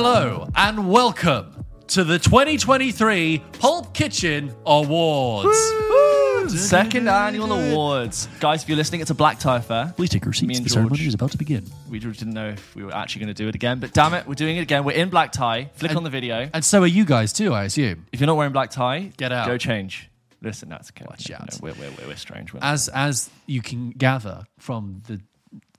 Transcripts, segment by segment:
Hello and welcome to the 2023 Pulp Kitchen Awards. Second annual awards. Guys, if you're listening, it's a black tie affair. Please take your Me seats. and The ceremony George. is about to begin. We didn't know if we were actually going to do it again, but damn it, we're doing it again. We're in black tie. Flick on the video. And so are you guys too, I assume. If you're not wearing black tie, Get out. Go change. Listen, that's okay. Watch out. we're, we're, we're, we're strange. We're As as you can gather from the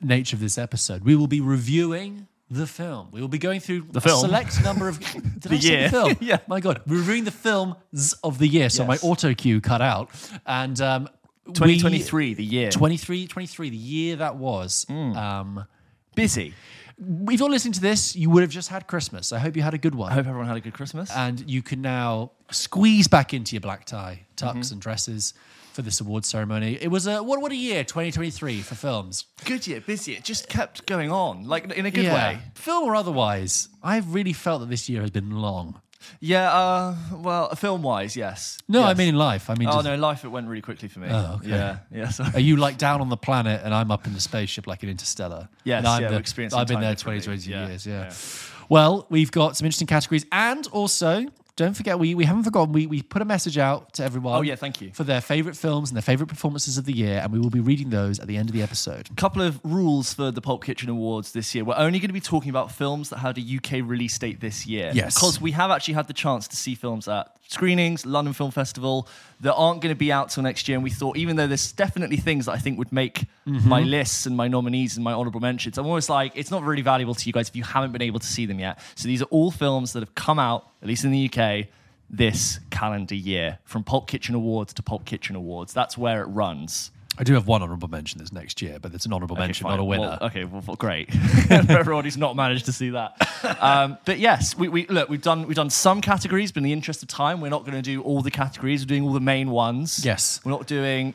nature of this episode, we will be reviewing the film. We will be going through the film? select number of did The year. The film. Yeah. My God, we're reviewing the films of the year. So Yes. my auto cue cut out, and um, we- 2023, the year. 23, 23, the year that was. Hmm. Um, Busy. if you're listening to this, you would have just had Christmas. I hope you had a good one. I hope everyone had a good Christmas. and you can now squeeze back into your black tie, tucks, Mm-hmm. and dresses for this award ceremony. It was a what? What a year, 2023 for films. good year, busy. It just kept going on, like in a good way. film or otherwise. I've really felt that this year has been long. Yeah, uh, well, film wise, yes. No, I mean in life. I mean, Oh, just- no, life, it went really quickly for me. Oh, okay. Yeah, yeah. Are you like down on the planet and I'm up in the spaceship like an interstellar? Yes, and I'm yeah, the- experiencing I've been there differently. 20, 20 Yeah, years, yeah. yeah. Well, we've got some interesting categories and also don't forget we, we haven't forgotten we, we put a message out to everyone. Oh, yeah, thank you. For their favourite films and their favourite performances of the year, and we will be reading those at the end of the episode. A couple of rules for the Pulp Kitchen Awards this year. We're only going to be talking about films that had a UK release date this year. Yes. Because we have actually had the chance to see films at screenings, London Film Festival, that aren't going to be out till next year. And we thought, even though there's definitely things that I think would make Mm-hmm. my lists and my nominees and my honorable mentions, I'm always like, it's not really valuable to you guys if you haven't been able to see them yet. So these are all films that have come out, at least in the UK, this calendar year, from Pulp Kitchen Awards to Pulp Kitchen Awards. That's where it runs. I do have one honourable mention this next year, but it's an honourable mention, fine. not a winner. Well, okay, well, well, great. For everyone who's not managed to see that. Um, but yes, we, we look. We've done we've done some categories, but in the interest of time, we're not going to do all the categories. We're doing all the main ones. Yes. we're not doing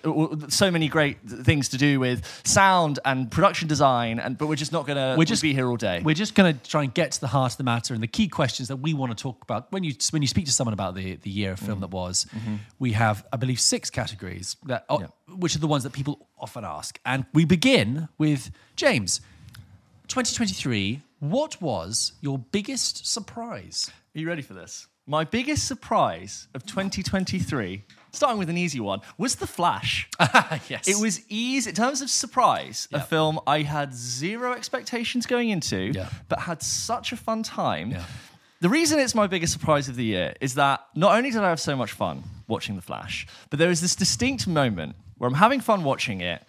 so many great things to do with sound and production design, and but we're just not going to. We're just- be here all day. We're just going to try and get to the heart of the matter and the key questions that we want to talk about when you when you speak to someone about the the year of film that was. We have, I believe, six categories that, are, which are the ones that people often ask, and we begin with James. 2023. What was your biggest surprise? Are you ready for this? My biggest surprise of 2023, starting with an easy one, was The Flash. yes, It was easy in terms of surprise, a film I had zero expectations going into, Yeah. but had such a fun time. Yeah. The reason it's my biggest surprise of the year is that not only did I have so much fun watching The Flash, but there is this distinct moment where I'm having fun watching it.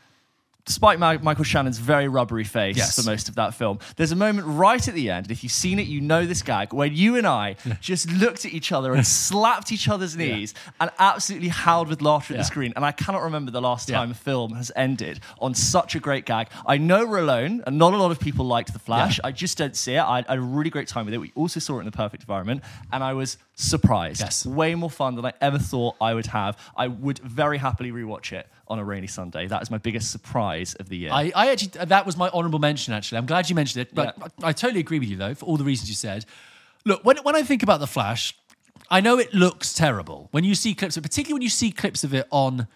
Despite Ma- Michael Shannon's very rubbery face Yes. for most of that film, there's a moment right at the end, and if you've seen it, you know this gag, where you and I just looked at each other and slapped each other's knees and absolutely howled with laughter at Yeah. the screen. And I cannot remember the last Yeah. time a film has ended on such a great gag. I know we're alone, and not a lot of people liked The Flash. I just don't see it. I, I had a really great time with it. We also saw it in the perfect environment, and I was surprised. Yes. Way more fun than I ever thought I would have. I would very happily rewatch it on a rainy Sunday. That is my biggest surprise of the year. I, I actually that was my honourable mention. Actually, I'm glad you mentioned it. But Yeah. I, I totally agree with you though for all the reasons you said. Look, when when I think about the Flash, I know it looks terrible when you see clips, of, particularly when you see clips of it on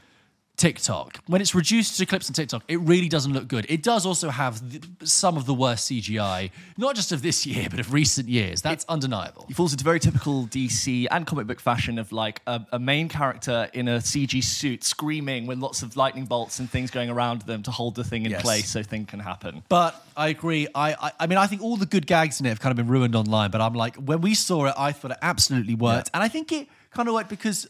TikTok. When it's reduced to clips on TikTok, it really doesn't look good. It does also have th- some of the worst CGI, not just of this year, but of recent years. That's undeniable. It falls into very typical DC and comic book fashion of like a, a main character in a CG suit screaming with lots of lightning bolts and things going around them to hold the thing in Yes. place so thing can happen. But I agree. I, I I mean, I think all the good gags in it have kind of been ruined online. But I'm like, when we saw it, I thought it absolutely worked, and I think it kind of worked because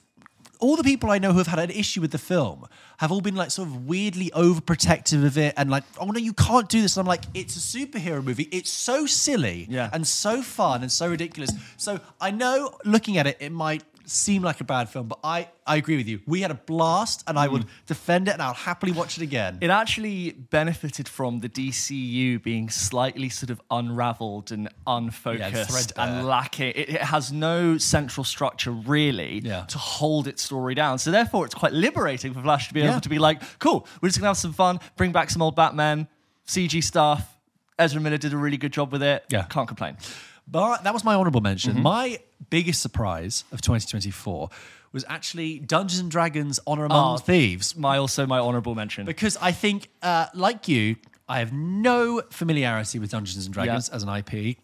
all the people I know who have had an issue with the film have all been like sort of weirdly overprotective of it and like, oh no, you can't do this. And I'm like, it's a superhero movie. It's so silly Yeah. and so fun and so ridiculous. So I know looking at it, it might seem like a bad film, but I, I agree with you. We had a blast and I would mm. defend it and I'll happily watch it again. It actually benefited from the DCU being slightly sort of unraveled and unfocused threadbare. and lacking. It, it has no central structure really Yeah. to hold its story down. So therefore, it's quite liberating for Flash to be Yeah. able to be like, "Cool, we're just gonna have some fun, bring back some old Batman, CG stuff." Ezra Miller did a really good job with it. Yeah. can't complain. But that was my honorable mention. Mm-hmm. My biggest surprise of 2024 was actually Dungeons and Dragons Honor Among Oh. Thieves. My also my honourable mention. Because I think, uh, like you, I have no familiarity with Dungeons and Dragons Yeah. as an IP.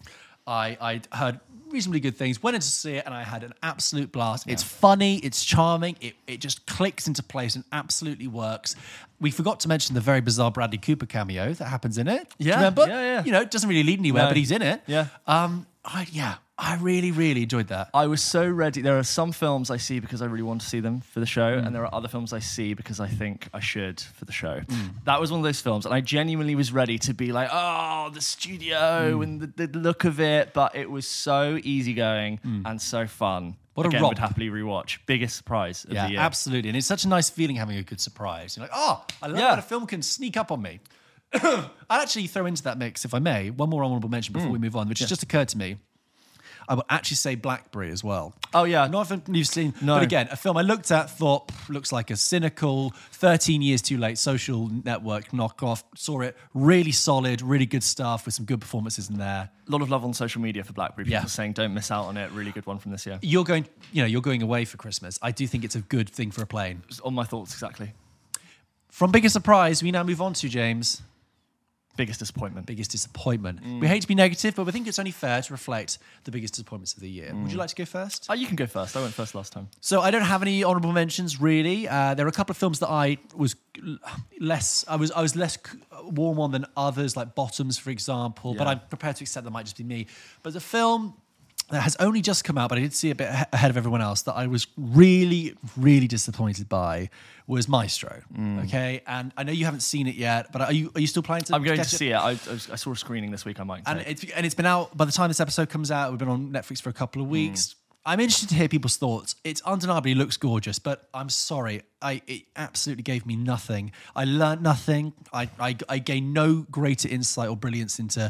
I I heard reasonably good things, went in to see it, and I had an absolute blast. It's funny, it's charming, it, it just clicks into place and absolutely works. We forgot to mention the very bizarre Bradley Cooper cameo that happens in it. Yeah, remember? yeah, yeah. You know, it doesn't really lead anywhere, No. but he's in it. Yeah. Um, I, yeah, I really, really enjoyed that. I was so ready. There are some films I see because I really want to see them for the show, Mm. and there are other films I see because I think I should for the show. Mm. That was one of those films, and I genuinely was ready to be like, "Oh, the studio Mm. and the, the look of it," but it was so easygoing and so fun. What a Again, romp. would happily rewatch. Biggest surprise of Yeah, the year. absolutely. And it's such a nice feeling having a good surprise. You're like, oh, I love Yeah. when a film can sneak up on me. I'd actually throw into that mix, if I may, one more honorable mention before we hmm. move on, which has just occurred to me. I will actually say Blackberry as well. Oh, yeah. Not if you've seen, No. but again, a film I looked at, thought "Pff, looks like a cynical, 13 years too late social network knockoff. Saw it, really solid, really good stuff with some good performances in there. A lot of love on social media for Blackberry. People Yeah. saying, "Don't miss out on it." Really good one from this year. You're going, you know, you're going away for Christmas. I do think it's a good thing for a plane. Just on my thoughts exactly. From biggest surprise, we now move on to James. Biggest disappointment. biggest disappointment. Mm. We hate to be negative, but we think it's only fair to reflect the biggest disappointments of the year. Mm. Would you like to go first? Oh, you can go first. I went first last time. So I don't have any honorable mentions really. Uh, there are a couple of films that I was less, I was, I was less warm on than others, like Bottoms, for example. But I'm prepared to accept that might just be me. But the film that has only just come out, but I did see a bit ahead of everyone else that I was really, really disappointed by was Maestro. Okay, and I know you haven't seen it yet, but are you are you still planning to? Mm. I'm going to catch it? see it. I, I, saw a screening this week. I might. and it's and it's been out by the time this episode comes out. We've been on Netflix for a couple of weeks. I'm interested to hear people's thoughts. It's undeniably looks gorgeous, but I'm sorry, I it absolutely gave me nothing. I learned nothing. I I, I gained no greater insight or brilliance into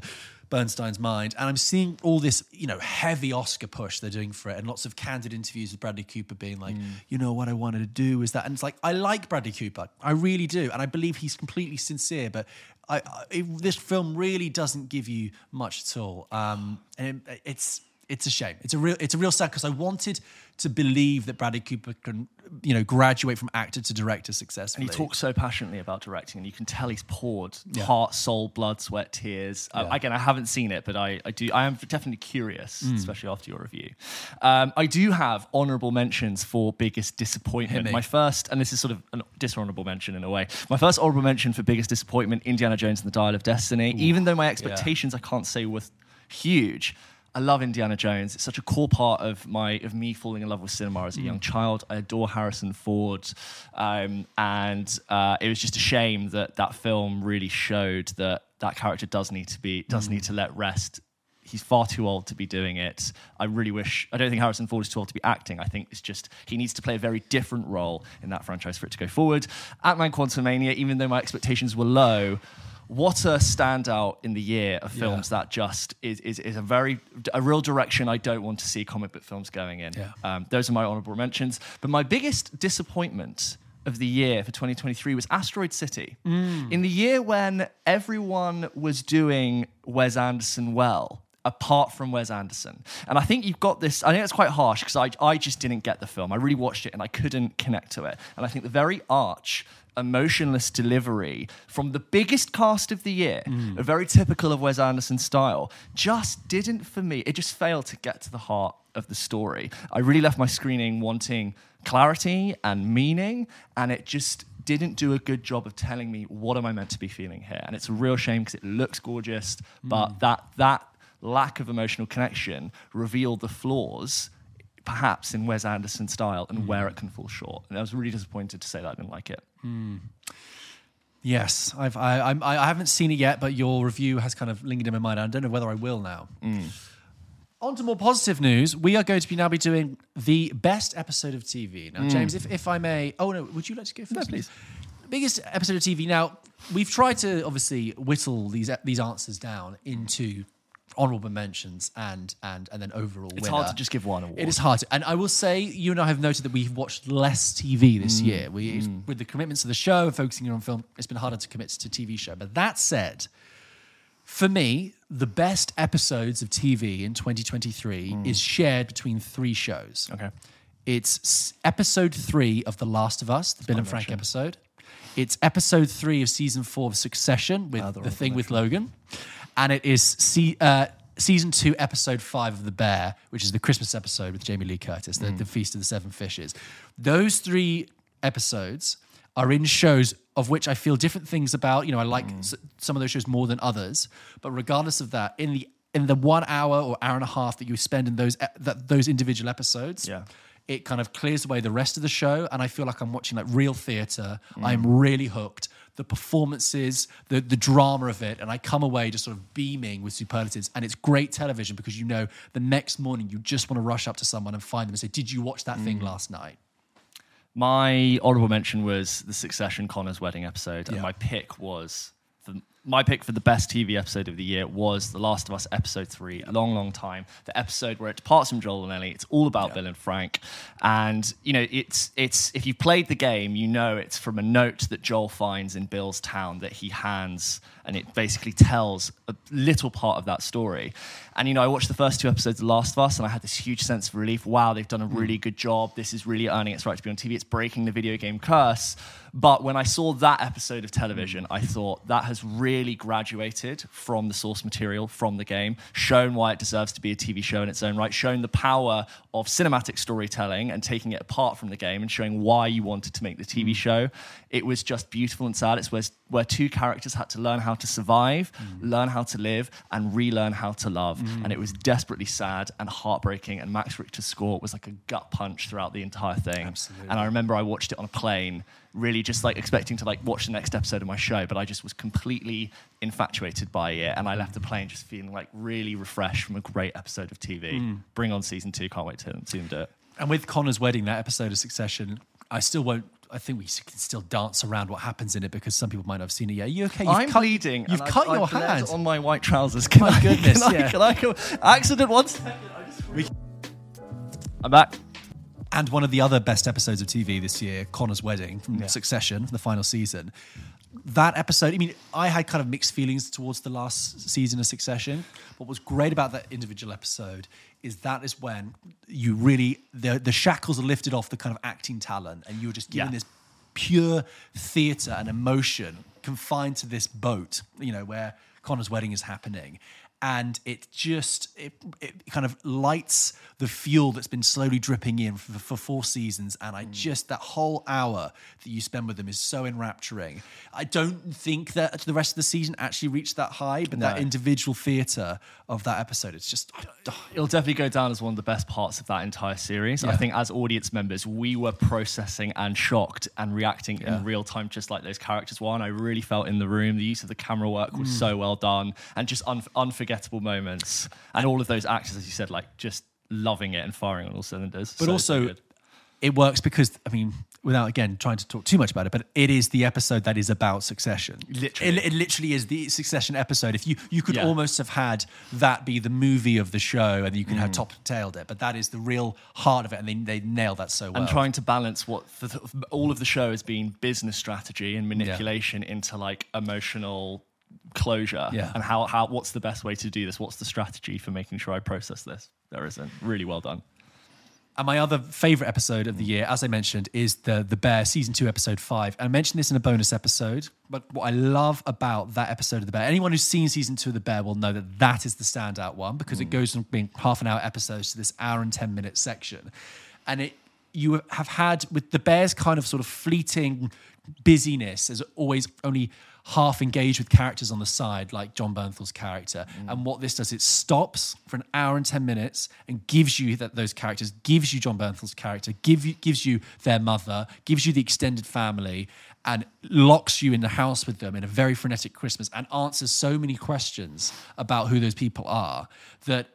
Bernstein's mind, and I'm seeing all this, you know, heavy Oscar push they're doing for it, and lots of candid interviews with Bradley Cooper being like, you know, what I wanted to do is that, and it's like I like Bradley Cooper, I really do, and I believe he's completely sincere, but I, I it, this film really doesn't give you much at all, um, and it, it's it's a shame. It's a real it's a real sad because I wanted to believe that Bradley Cooper can, you know, graduate from actor to director successfully. And he talks so passionately about directing, and you can tell he's poured Yeah. heart, soul, blood, sweat, tears. Uh, again, I haven't seen it, but I, I do. I am definitely curious, Mm. especially after your review. Um, I do have honourable mentions for biggest disappointment. My first, and this is sort of a dishonourable mention in a way. My first honourable mention for biggest disappointment: Indiana Jones and the Dial of Destiny. Even though my expectations, I can't say were huge. I love Indiana Jones. It's such a core part of my of me falling in love with cinema as a young child. I adore Harrison Ford, um, and uh, it was just a shame that that film really showed that that character does need to be does need to let rest. He's far too old to be doing it. I really wish. I don't think Harrison Ford is too old to be acting. I think it's just he needs to play a very different role in that franchise for it to go forward. Ant Man Quantumania, even though my expectations were low, what a standout in the year of films that just is, is, is a very a real direction I don't want to see comic book films going in. Yeah. Um, those are my honorable mentions. But my biggest disappointment of the year for 2023 was Asteroid City. In the year when everyone was doing Wes Anderson well, apart from Wes Anderson. And I think you've got this, I think it's quite harsh because I, I just didn't get the film. I really watched it and I couldn't connect to it. And I think the very arch, emotionless delivery from the biggest cast of the year, mm. a very typical of Wes Anderson style, just didn't for me. It just failed to get to the heart of the story. I really left my screening wanting clarity and meaning, and it just didn't do a good job of telling me what am I meant to be feeling here. And it's a real shame because it looks gorgeous, but mm. that that lack of emotional connection revealed the flaws perhaps in Wes Anderson style and where hmm. it can fall short. And I was really disappointed to say that I didn't like it. Hmm. Yes, I've, I, I'm- I, I haven't seen it yet, but your review has kind of lingered in my mind. I don't know whether I will now. Hmm. On to more positive news. We are going to be now be doing the best episode of TV. Now, James, if, if I may, oh no, would you like to go first, No, please? Biggest episode of TV. Now, we've tried to obviously whittle these these answers down into honorable mentions and and and then overall. It's winner. hard to just give one award. It is hard, to, and I will say, you and I have noted that we've watched less TV this Mm. year. We, with the commitments of the show and focusing on film, it's been harder to commit to TV show. But that said, for me, the best episodes of TV in 2023 is shared between three shows. Mm. Okay. It's episode three of The Last of Us, the Bill and Frank episode. It's episode three of season four of Succession with the thing with Logan, and it is se- uh, season two, episode five of The Bear, which is the Christmas episode with Jamie Lee Curtis, the, the Feast of the Seven Fishes. Those three episodes are in shows of which I feel different things about. You know, I like s- some of those shows more than others, but regardless of that, in the in the one hour or hour and a half that you spend in those that those individual episodes, Yeah. it kind of clears away the rest of the show, and I feel like I'm watching like real theatre. Mm. I'm really hooked. The performances, the the drama of it, and I come away just sort of beaming with superlatives. And it's great television because you know the next morning you just want to rush up to someone and find them and say, "Did you watch that Mm. thing last night?" My honorable mention was the Succession Connor's wedding episode, and Yeah. my pick was my pick for the best TV episode of the year was The Last of Us episode three. A long, long time. The episode where it departs from Joel and Ellie. It's all about Bill and Frank, and you know it's it's if you've played the game, you know it's from a note that Joel finds in Bill's town that he hands, and it basically tells a little part of that story. And you know, I watched the first two episodes of Last of Us, and I had this huge sense of relief. Wow, they've done a hmm. really good job. This is really earning its right to be on TV. It's breaking the video game curse. But when I saw that episode of television, hmm. I thought that has really graduated from the source material, from the game, shown why it deserves to be a TV show in its own right, shown the power of cinematic storytelling and taking it apart from the game and showing why you wanted to make the TV hmm. show. It was just beautiful and sad. It's where, where two characters had to learn how to survive, mm. learn how to live, and relearn how to love. Mm. And it was desperately sad and heartbreaking. And Max Richter's score was like a gut punch throughout the entire thing. Absolutely. And I remember I watched it on a plane, really just like expecting to like watch the next episode of my show, but I just was completely infatuated by it. And I left the mm. plane just feeling like really refreshed from a great episode of TV. Bring on season two. Can't wait to see them do it. And with Connor's wedding, that episode of Succession, I still won't. I think we can still dance around what happens in it because some people might not have seen it yet. Are you okay? You've I'm cut, bleeding. You've cut I've, your I've hand. on my white trousers. Can My I, goodness, Can I, yeah. can I? Accident one second. I just- I'm back. and one of the other best episodes of TV this year, Connor's Wedding from Succession, from the final season. That episode, I mean, I had kind of mixed feelings towards the last season of Succession. But what's great about that individual episode is that is when you really, the, the shackles are lifted off the kind of acting talent and you're just given Yeah. this pure theatre and emotion confined to this boat, you know, where Connor's wedding is happening. And it just it, it kind of lights the fuel that's been slowly dripping in for, for four seasons. And I just that whole hour that you spend with them is so enrapturing. I don't think that the rest of the season actually reached that high, but that individual theatre of that episode, it's just It'll definitely go down as one of the best parts of that entire series. I think as audience members, we were processing and shocked and reacting in real time, just like those characters were. And I really felt in the room. The use of the camera work was Mm. so well done and just un- unforgettable moments. And all of those actors, as you said, like just loving it and firing on all cylinders. but So, so also it works because I mean, without again trying to talk too much about it, but it is the episode that is about Succession. Literally. it, it literally is the Succession episode. If you you could Yeah. almost have had that be the movie of the show, and you could have Mm. top tailed it, but that is the real heart of it, and they they nail that so well. and trying to balance what the, all of the show has been business strategy and manipulation into like emotional closure Yeah. and how, how what's the best way to do this? What's the strategy for making sure I process this? There isn't. Really well done. And my other favorite episode of the mm. year, as I mentioned, is the the Bear season two, episode five. And I mentioned this in a bonus episode, but what I love about that episode of the Bear, anyone who's seen season two of the Bear will know that that is the standout one because it mm. goes from being half an hour episodes to this hour and ten minute section, and it you have had with the Bear's kind of sort of fleeting busyness as always only half engaged with characters on the side, like Jon Bernthal's character. Mm. And what this does, it stops for an hour and 10 minutes and gives you that those characters, gives you John Bernthal's character, give you, gives you their mother, gives you the extended family, and locks you in the house with them in a very frenetic Christmas and answers so many questions about who those people are that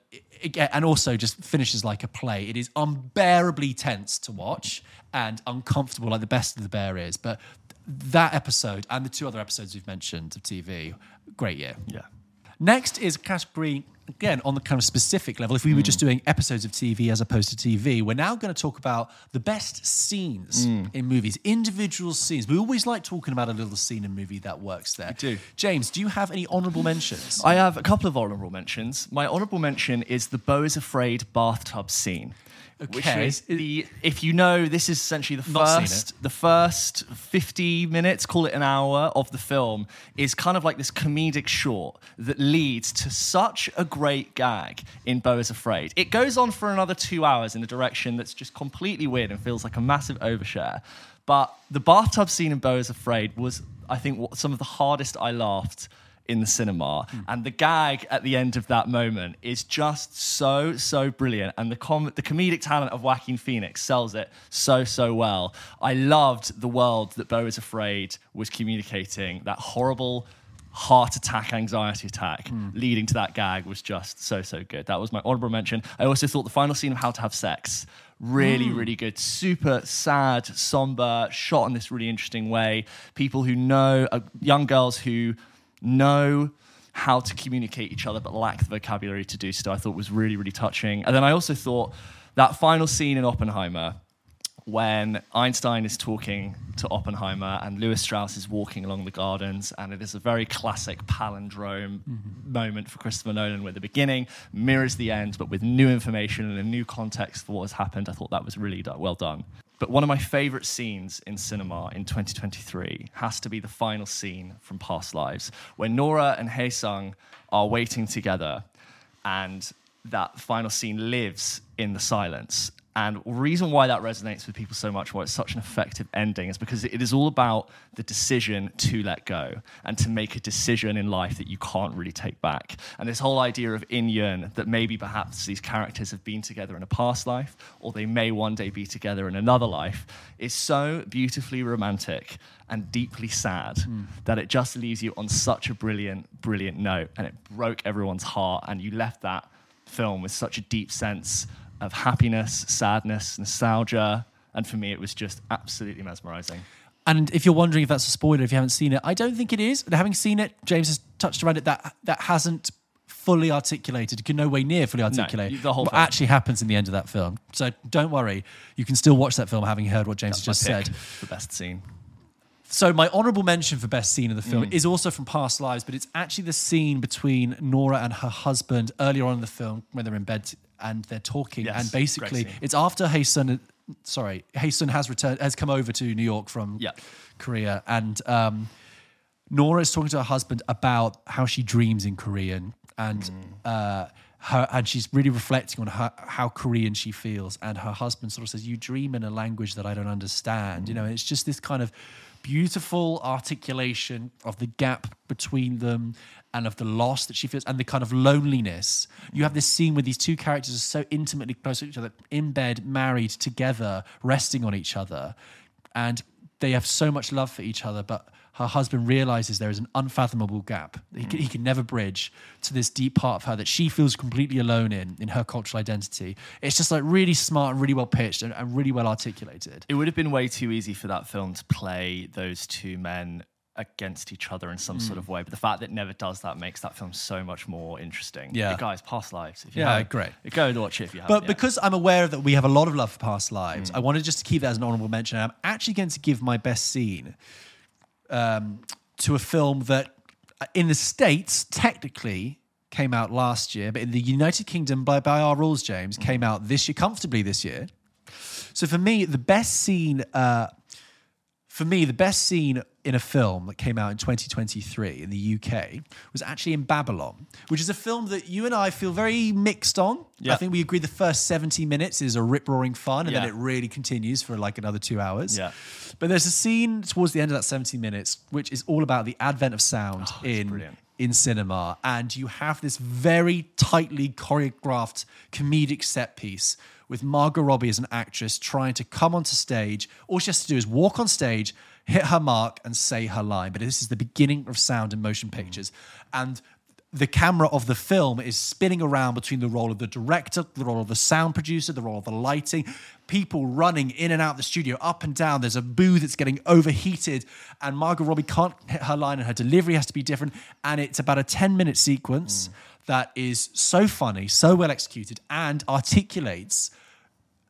it, and also just finishes like a play. It is unbearably tense to watch and uncomfortable, like the best of the bear is. But that episode and the two other episodes we've mentioned of TV, great year. Yeah. Next is category again on the kind of specific level. If we were just mm. doing episodes of TV as opposed to TV, we're now going to talk about the best scenes mm. in movies, individual scenes. We always like talking about a little scene in a movie that works there. do. James, do you have any honourable mentions? I have a couple of honorable mentions. My honorable mention is the Beau is Afraid bathtub scene. Which Okay. is the if you know this is essentially the Not first the first 50 minutes, call it an hour of the film, is kind of like this comedic short that leads to such a great gag in Beau is Afraid. It goes on for another two hours in a direction that's just completely weird and feels like a massive overshare. But the bathtub scene in Beau is Afraid was, I think, some of the hardest I laughed in the cinema. Hmm. And the gag at the end of that moment is just so, so brilliant. And the, com- the comedic talent of Joaquin Phoenix sells it so, so well. I loved the world that Beau is Afraid was communicating. That horrible heart attack, anxiety attack hmm. leading to that gag was just so, so good. That was my honorable mention. I also thought the final scene of How to Have Sex. Really, hmm. really good. Super sad, somber, shot in this really interesting way. People who know, uh, young girls who know how to communicate each other but lack the vocabulary to do so, I thought was really, really touching. And then I also thought that final scene in Oppenheimer when Einstein is talking to Oppenheimer and Lewis Strauss is walking along the gardens, and it is a very classic palindrome mm-hmm. moment for Christopher Nolan, where the beginning mirrors the end, but with new information and a new context for what has happened. I thought that was really well done. But one of my favorite scenes in cinema in 2023 has to be the final scene from Past Lives, where Nora and Haesung are waiting together, and that final scene lives in the silence. And the reason why that resonates with people so much, why it's such an effective ending, is because it is all about the decision to let go and to make a decision in life that you can't really take back. And this whole idea of in yun, that maybe perhaps these characters have been together in a past life, or they may one day be together in another life, is so beautifully romantic and deeply sad hmm. that it just leaves you on such a brilliant, brilliant note. And it broke everyone's heart, and you left that film with such a deep sense of happiness, sadness, nostalgia. And for me, it was just absolutely mesmerizing. And if you're wondering if that's a spoiler, if you haven't seen it, I don't think it is. Having seen it, James has touched around it. That that hasn't fully articulated, can no way near fully articulate the whole what film. actually happens in the end of that film. So don't worry, you can still watch that film having heard what James has just said. the best scene. So my honourable mention for best scene of the Mm. film is also from Past Lives, but it's actually the scene between Nora and her husband earlier on in the film when they're in bed and they're talking, Yes, and basically it's after Haesun. Sorry, Haesun has returned, has come over to New York from Yeah. Korea, and um, Nora is talking to her husband about how she dreams in Korean, and Mm. uh, her, and she's really reflecting on her, how Korean she feels. And her husband sort of says, "You dream in a language that I don't understand." You know, it's just this kind of beautiful articulation of the gap between them and of the loss that she feels and the kind of loneliness. You have this scene where these two characters are so intimately close to each other, in bed, married, together, resting on each other, and they have so much love for each other, but her husband realizes there is an unfathomable gap that he can, he can never bridge to this deep part of her that she feels completely alone in, in her cultural identity. It's just like really smart and really well pitched and, and really well articulated. It would have been way too easy for that film to play those two men against each other in some sort mm. of way. But the fact that it never does that makes that film so much more interesting. Yeah. Hey, guys, past lives. If you Yeah, great. Go and watch it if you haven't. But yet. because I'm aware that we have a lot of love for past lives, mm. I wanted just to keep that as an honorable mention. I'm actually going to give my best scene um, to a film that uh, in the States, technically came out last year, but in the United Kingdom, by, by our rules, James, came out this year, comfortably this year. So for me, the best scene, uh, for me, the best scene in a film that came out in 2023 in the UK was actually in Babylon, which is a film that you and I feel very mixed on. Yeah. I think we agree the first 70 minutes is a rip roaring fun, and Yeah. then it really continues for like another two hours. Yeah. But there's a scene towards the end of that 70 minutes which is all about the advent of sound oh, in Oh, brilliant. In cinema, and you have this very tightly choreographed comedic set piece with Margot Robbie as an actress trying to come onto stage. All she has to do is walk on stage, hit her mark, and say her line. But this is the beginning of sound and motion pictures, and the camera of the film is spinning around between the role of the director, the role of the sound producer, the role of the lighting, people running in and out of the studio, up and down. There's a booth that's getting overheated, and Margot Robbie can't hit her line, and her delivery has to be different. And it's about a 10 minute sequence that is so funny, so well executed, and articulates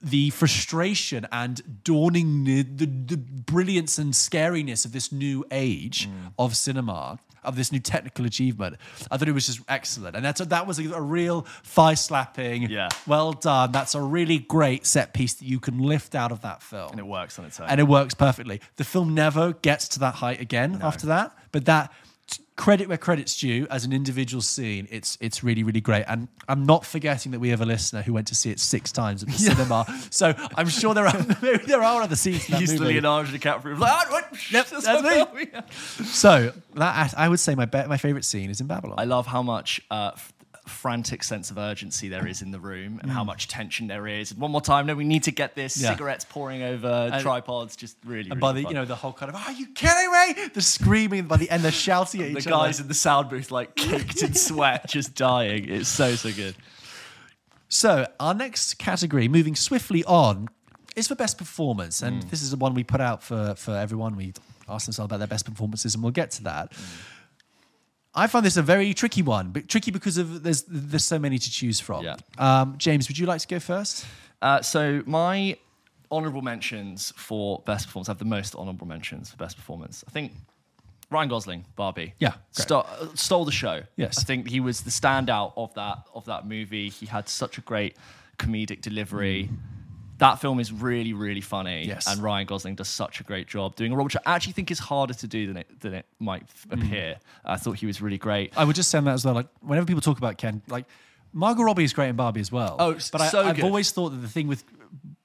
the frustration and dawning the, the, the brilliance and scariness of this new age Mm. of cinema of this new technical achievement. I thought it was just excellent. And that's that was a, a real thigh slapping Yeah. well done. That's a really great set piece that you can lift out of that film. And it works on its own. and it works perfectly. The film never gets to that height again after that but that credit where credit's due as an individual scene it's it's really really great and i'm not forgetting that we have a listener who went to see it six times at the cinema so i'm sure there are maybe there are other scenes in that the movie. Leonardo DiCaprio. Like, ah, what? Yep, That's that's me. so that i would say my be- my favorite scene is in babylon I love how much uh, frantic sense of urgency there is in the room and Mm. how much tension there is. And one more time, no, we need to get this. Yeah. Cigarettes pouring over tripods, just really. and by the fun. you know the whole kind of are you kidding me the screaming by the end they're shouting at the each guys other in the sound booth like caked in sweat, just dying. It's so so good. So our next category, moving swiftly on, is for best performance, and Mm. this is the one we put out for for everyone. We asked themselves about their best performances, and we'll get to that. Mm. I find this a very tricky one, but tricky because of there's there's so many to choose from. Yeah. Um, James, would you like to go first? Uh, so my honourable mentions for best performance. I have the most honourable mentions for best performance. I think Ryan Gosling, Barbie. Yeah, uh, stole the show. Yes. I think he was the standout of that of that movie. He had such a great comedic delivery. That film is really, really funny, Yes. and Ryan Gosling does such a great job doing a role, which I actually think is harder to do than it than it might Mm. appear. I thought he was really great. I would just say that as well. Like whenever people talk about Ken, like Margot Robbie is great in Barbie as well. Oh, but I, so I've good. always thought that the thing with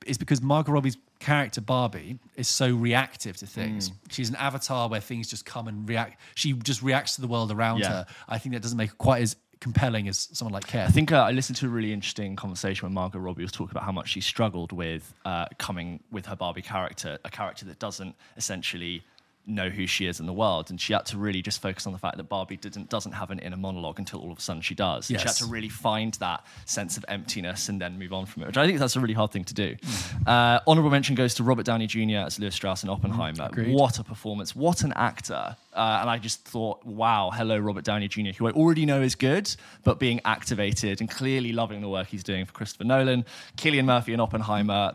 is because Margot Robbie's character Barbie is so reactive to things. Mm. She's an avatar where things just come and react. She just reacts to the world around Yeah. her. I think that doesn't make her quite as compelling as someone like Ken. I think uh, I listened to a really interesting conversation where Margot Robbie was talking about how much she struggled with uh, coming with her Barbie character, a character that doesn't essentially know who she is in the world, and she had to really just focus on the fact that Barbie didn't doesn't have an inner monologue until all of a sudden she does. And She had to really find that sense of emptiness and then move on from it, which I think that's a really hard thing to do. Mm. Uh, honorable mention goes to Robert Downey Jr. as Lewis Strauss in Oppenheimer. Mm, Agreed. What a performance! What an actor! Uh, and I just thought, wow, hello, Robert Downey Jr., who I already know is good, but being activated and clearly loving the work he's doing for Christopher Nolan. Cillian Murphy in Oppenheimer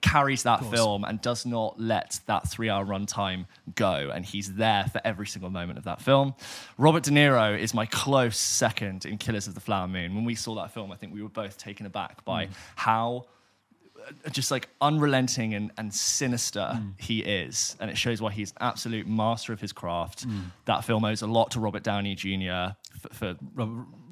carries that film and does not let that three hour runtime go. And he's there for every single moment of that film. Robert De Niro is my close second in Killers of the Flower Moon. When we saw that film, I think we were both taken aback by mm. how uh, just like unrelenting and, and sinister mm. he is. And it shows why he's absolute master of his craft. Mm. That film owes a lot to Robert Downey Jr. for, for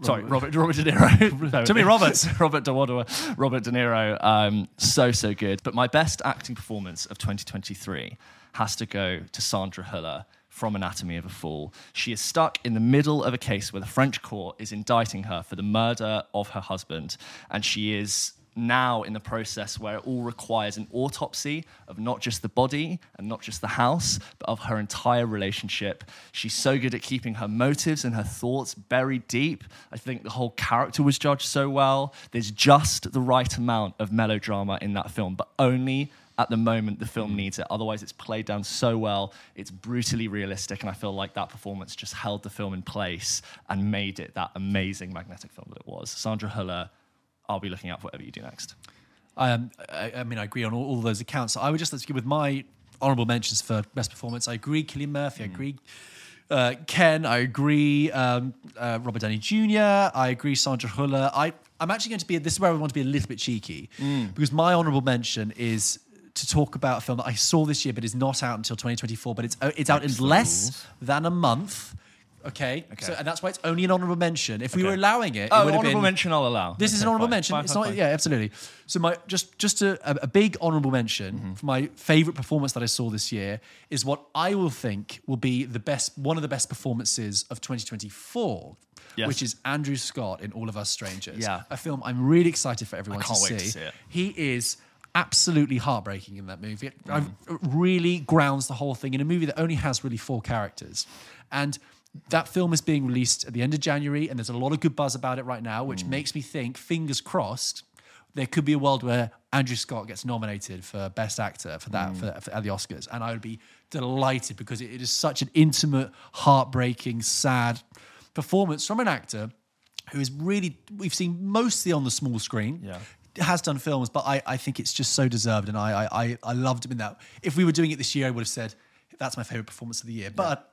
sorry, Robert, Robert De Niro. Jimmy Roberts. Robert De Niro. Robert De Niro. Um, so, so good. But my best acting performance of 2023 has to go to Sandra Hüller from Anatomy of a Fall. She is stuck in the middle of a case where the French court is indicting her for the murder of her husband, and she is now in the process where it all requires an autopsy of not just the body and not just the house, but of her entire relationship. She's so good at keeping her motives and her thoughts buried deep. I think the whole character was judged so well. There's just the right amount of melodrama in that film, but only at the moment the film needs it. Otherwise, it's played down so well. It's brutally realistic, and I feel like that performance just held the film in place and made it that amazing magnetic film that it was. Sandra Hüller, I'll be looking out for whatever you do next. Um, I, I mean, I agree on all, all those accounts. I would just like to give with my honourable mentions for best performance. I agree, Cillian Murphy. I agree, Uh, Ken, I agree. Um, uh, Robert Downey Jr., I agree. Sandra Huller. I, I'm actually going to be, this is where I want to be a little bit cheeky Mm. because my honorable mention is to talk about a film that I saw this year but is not out until 2024, but it's, uh, it's out in less than a month. Okay. okay. So, and that's why it's only an honorable mention. If we were allowing it, it Oh, would have honorable been, mention I'll allow. this is an honorable fine, mention. fine, it's fine, not. Yeah, absolutely. So my just just a, a big honorable mention Mm-hmm. for my favorite performance that I saw this year is what I will think will be the best one of the best performances of 2024. Yes. Which is Andrew Scott in All of Us Strangers. Yeah. A film I'm really excited for everyone can't to, wait see. to see it. He is absolutely heartbreaking in that movie. It Mm. it really grounds the whole thing in a movie that only has really four characters. And that film is being released at the end of January, and there's a lot of good buzz about it right now, which Mm. makes me think, fingers crossed, there could be a world where Andrew Scott gets nominated for Best Actor for that for, for, at the Oscars, and I would be delighted because it, it is such an intimate, heartbreaking, sad performance from an actor who is really we've seen mostly on the small screen. Yeah. Has done films, but I, I think it's just so deserved, and I, I I I loved him in that. If we were doing it this year, I would have said that's my favorite performance of the year. But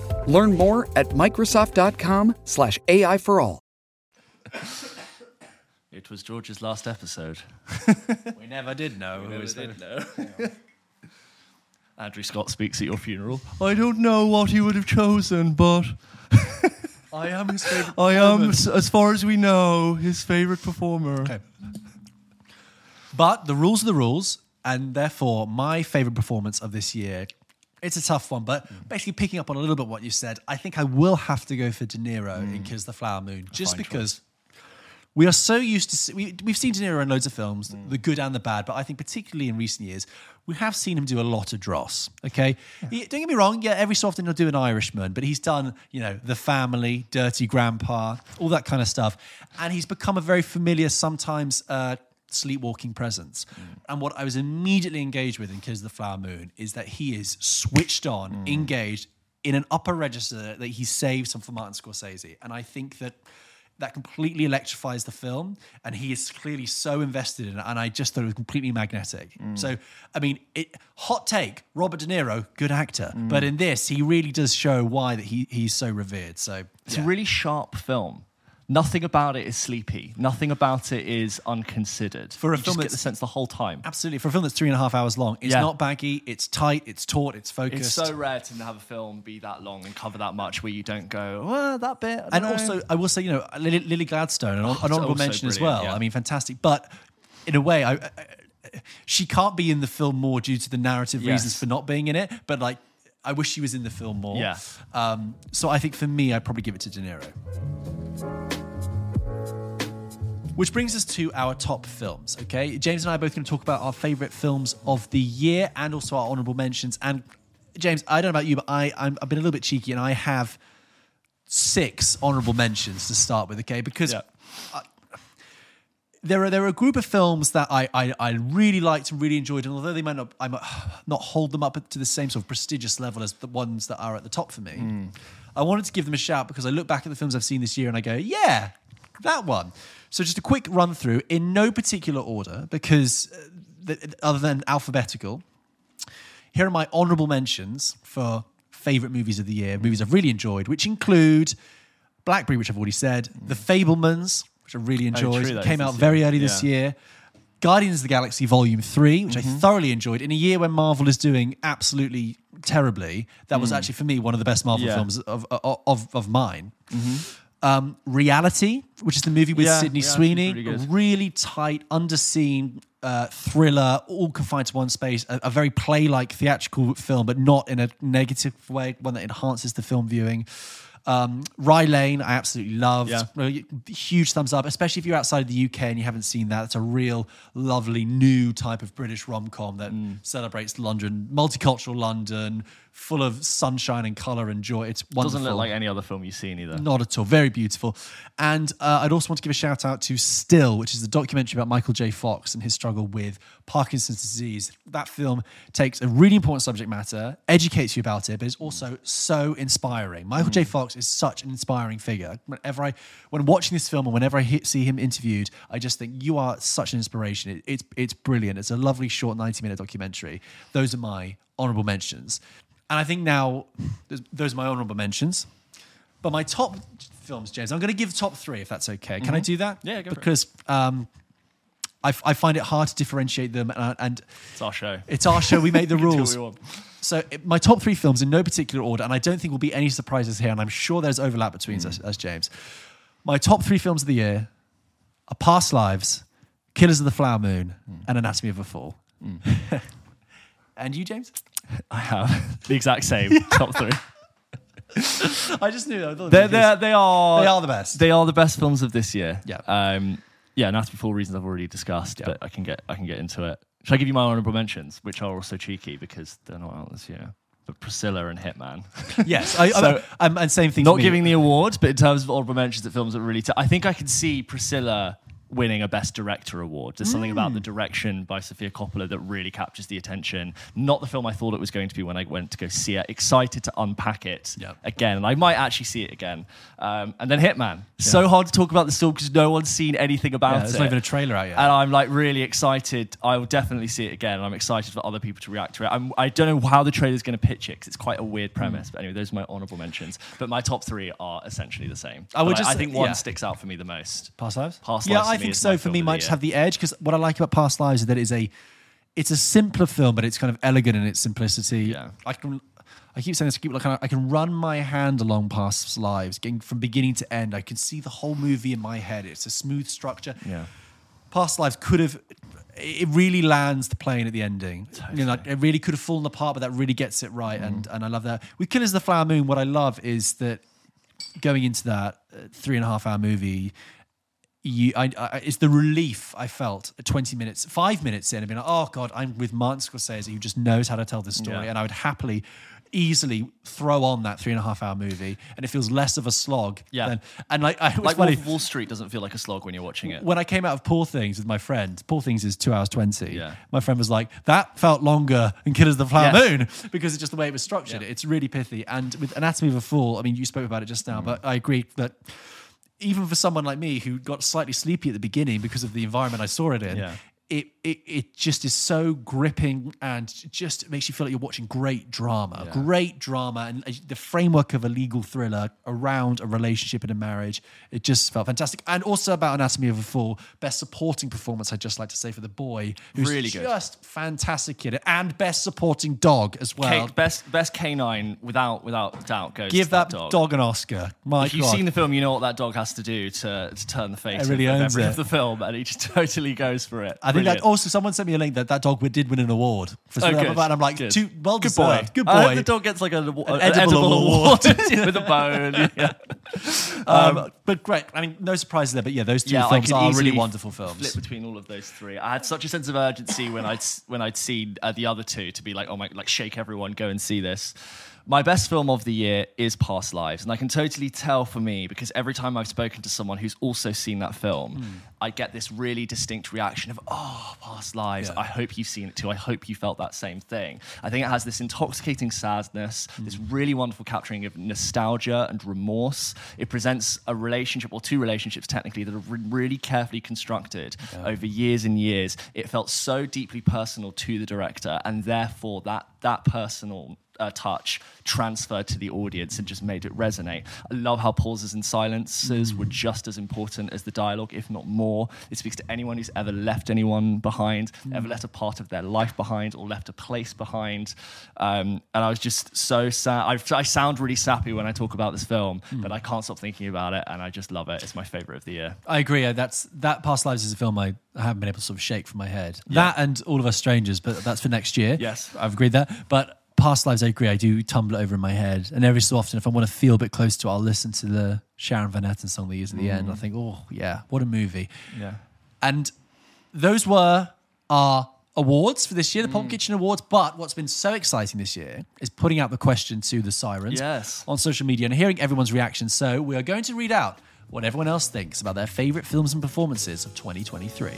Learn more at Microsoft.com/slash AI for all. It was George's last episode. We never did know. who was the- Andrew Scott speaks at your funeral. I don't know what he would have chosen, but I am his favorite. I am, s- as far as we know, his favorite performer. Okay. But the rules are the rules, and therefore, my favorite performance of this year. It's a tough one, but basically picking up on a little bit what you said, I think I will have to go for De Niro in Kiss the Flower Moon, just because we are so used to see, we, we've seen De Niro in loads of films, the good and the bad, but I think particularly in recent years, we have seen him do a lot of dross. Okay, He- don't get me wrong, yeah, every so often he'll do an Irishman, but he's done you know The Family, Dirty Grandpa, all that kind of stuff, and he's become a very familiar, sometimes uh, sleepwalking presence. Mm. And what I was immediately engaged with in Killers of the Flower Moon is that he is switched on, mm. engaged in an upper register that he saves from for Martin Scorsese, and I think that that completely electrifies the film and he is clearly so invested in it and i just thought it was completely magnetic. Mm. So i mean it hot take robert de niro good actor. But in this he really does show why that he, he's so revered. So It's yeah. a really sharp film. Nothing about it is sleepy. Nothing about it is unconsidered. For a you film just get that's- the sense the whole time. absolutely for a film that's three and a half hours long it's Yeah. not baggy it's tight it's taut it's focused It's so rare to have a film be that long and cover that much where you don't go, well, that bit. And know." also I will say, you know, Lily, Lily Gladstone, an, an honorable mention as well. yeah. I mean, fantastic. But in a way, I, I, she can't be in the film more due to the narrative Yes. reasons for not being in it. But like, I wish she was in the film more. Yeah. Um, so I think for me, I'd probably give it to De Niro. Which brings us to our top films. Okay, James and I are both going to talk about our favorite films of the year and also our honorable mentions. And James, I don't know about you, but I I'm, I've been a little bit cheeky and I have six honorable mentions to start with. Okay, because Yeah. Uh, there are there are a group of films that I, I I really liked and really enjoyed, and although they might not I might not hold them up to the same sort of prestigious level as the ones that are at the top for me, hmm. I wanted to give them a shout because I look back at the films I've seen this year and I go, yeah, that one. So just a quick run through in no particular order because uh, th- other than alphabetical. Here are my honorable mentions for favorite movies of the year, movies I've really enjoyed, which include Blackberry, which I've already said, The Fabelmans, which I really enjoyed, true, came out very year. early this Yeah. year. Guardians of the Galaxy Volume 3, which I thoroughly enjoyed in a year when Marvel is doing absolutely terribly. That was Mm. actually for me one of the best Marvel Yeah. films of of of, of mine. Um, Reality, which is the movie with Yeah, Sydney Reality's Sweeney, good. really tight, underseen uh, thriller, all confined to one space. A, a very play-like theatrical film, but not in a negative way. One that enhances the film viewing. Um, Rye Lane, I absolutely loved. Yeah. Huge thumbs up, especially if you're outside of the UK and you haven't seen that. It's a real lovely new type of British rom com that Mm. celebrates London, multicultural London, full of sunshine and color and joy. It's wonderful. Doesn't look like any other film you've seen either. Not at all. Very beautiful. And uh, I'd also want to give a shout out to Still, which is the documentary about Michael J. Fox and his struggle with Parkinson's disease. That film takes a really important subject matter, educates you about it, but is also so inspiring. Michael J. Fox is such an inspiring figure. Whenever I, when watching this film and whenever I hit, see him interviewed, I just think you are such an inspiration. It, it's it's brilliant. It's a lovely short ninety minute documentary. Those are my honorable mentions. And I think now those- are my honorable mentions. But my top films, James, I'm going to give top three if that's okay. Can I Mhm. do that? Yeah, go for it. because um, I, f- I find it hard to differentiate them, and, and It's our show. it's our show. We make the We can do what rules. So it- my top three films in no particular order, and I don't think will be any surprises here, and I'm sure there's overlap between Mm. us, us, James. My top three films of the year are Past Lives, Killers of the Flower Moon, Mm. and Anatomy of a Fall. and you, James? I have the exact same top three. I just knew. Thought They're, they're, they are They are the best. They are the best films of this year. Yeah. Um, yeah, and that's for reasons I've already discussed, but I can get I can get into it. Should I give you my honorable mentions, which are also cheeky because they're not out this year? But Priscilla and Hitman. Yes, I, So- I'm, and same thing. not giving the awards, but in terms of honorable mentions of films that really, t- I think I can see Priscilla winning a Best Director award. There's something about the Mm. direction by Sofia Coppola that really captures the attention. Not the film I thought it was going to be when I went to go see it. Excited to unpack it again, and I might actually see it again. Um, and then Hitman. So hard to talk about the film because no one's seen anything about Yeah, it. there's not even a trailer out yet. And I'm like really excited. I will definitely see it again. and I'm excited for other people to react to it. I'm, I don't know how the trailer's going to pitch it because it's quite a weird premise. Mm. But anyway, those are my honourable mentions. But my top three are essentially the same. I would But just- I think one yeah. sticks out for me the most. Past Lives? Past yeah, Lives I think so. For me, might just have the edge because what I like about Past Lives is that it's a it's a simpler film, but it's kind of elegant in its simplicity. Yeah, I can. I keep saying this. I keep like I can run my hand along Past Lives, getting from beginning to end. I can see the whole movie in my head. It's a smooth structure. Yeah. Past Lives could have. It really lands the plane at the ending. You know, like, it really could have fallen apart, but that really gets it right, and and I love that. With Killers of the Flower Moon, what I love is that going into that uh, three and a half hour movie, you, I, I, it's the relief I felt at 20 minutes, five minutes in, and being like, oh God, I'm with Martin Scorsese, who just knows how to tell this story. Yeah. And I would happily, easily throw on that three and a half hour movie, and it feels less of a slog. Yeah. Than, and like, I, Like funny. Wall Street doesn't feel like a slog when you're watching it. When I came out of Poor Things with my friend, Poor Things is two hours 20. Yeah. My friend was like, that felt longer than Killers of the Flower Yes. Moon because it's just the way it was structured. Yeah. It's really pithy. And with Anatomy of a Fall, I mean, you spoke about it just Mm. now, but I agree that even for someone like me who got slightly sleepy at the beginning because of the environment I saw it in, Yeah. It, it it just is so gripping and just makes you feel like you're watching great drama, great drama, and uh, the framework of a legal thriller around a relationship and a marriage. It just felt fantastic, and also about Anatomy of a Fall, best supporting performance. I'd just like to say for the boy, who's Really good. just fantastic in it, and best supporting dog as well. K- best best canine without without doubt goes Give to that, that, dog. an Oscar. My if you've seen the film, you know what that dog has to do to, to turn the face It really of, of every it. of the film, and he just totally goes for it. I think Brilliant. also someone sent me a link that that dog did win an award for Oh, something good. and I'm like, Good. too, well Good boy. Good I boy. hope the dog gets like a, an edible edible, award. award with a bone. Yeah. Um, but great. I mean, no surprises there. But yeah, those two yeah, films are really wonderful films. Flip between all of those three. I had such a sense of urgency when I'd s- when I'd seen uh, the other two to be like, oh my, like shake everyone, go and see this. My best film of the year is Past Lives, and I can totally tell for me because every time I've spoken to someone who's also seen that film, Hmm. I get this really distinct reaction of, oh, Past Lives. I hope you've seen it too. I hope you felt that same thing. I think it has this intoxicating sadness, Hmm. this really wonderful capturing of nostalgia and remorse. It presents a relationship, or two relationships technically, that are re- really carefully constructed over years and years. It felt so deeply personal to the director, and therefore that that personal uh, touch transferred to the audience and just made it resonate. I love how pauses and silences were just as important as the dialogue, if not more. It speaks to anyone who's ever left anyone behind, ever left a part of their life behind, or left a place behind. Um, and I was just so sad. I, I sound really sappy when I talk about this film, but I can't stop thinking about it, and I just love it. It's my favorite of the year. I agree. uh, That's that. Past Lives is a film I, I haven't been able to sort of shake from my head. That and All of Us Strangers, but that's for next year. Yes. I've agreed that. But Past Lives, I agree. I do tumble it over in my head, and every so often, if I want to feel a bit close to it, I'll listen to the Sharon Van Etten song they use at the end. I mm. think, oh yeah, what a movie. Yeah. And those were our awards for this year, the Pulp mm. Kitchen Awards. But what's been so exciting this year is putting out the question to the Sirens Yes. on social media and hearing everyone's reaction. So we are going to read out what everyone else thinks about their favorite films and performances of 2023.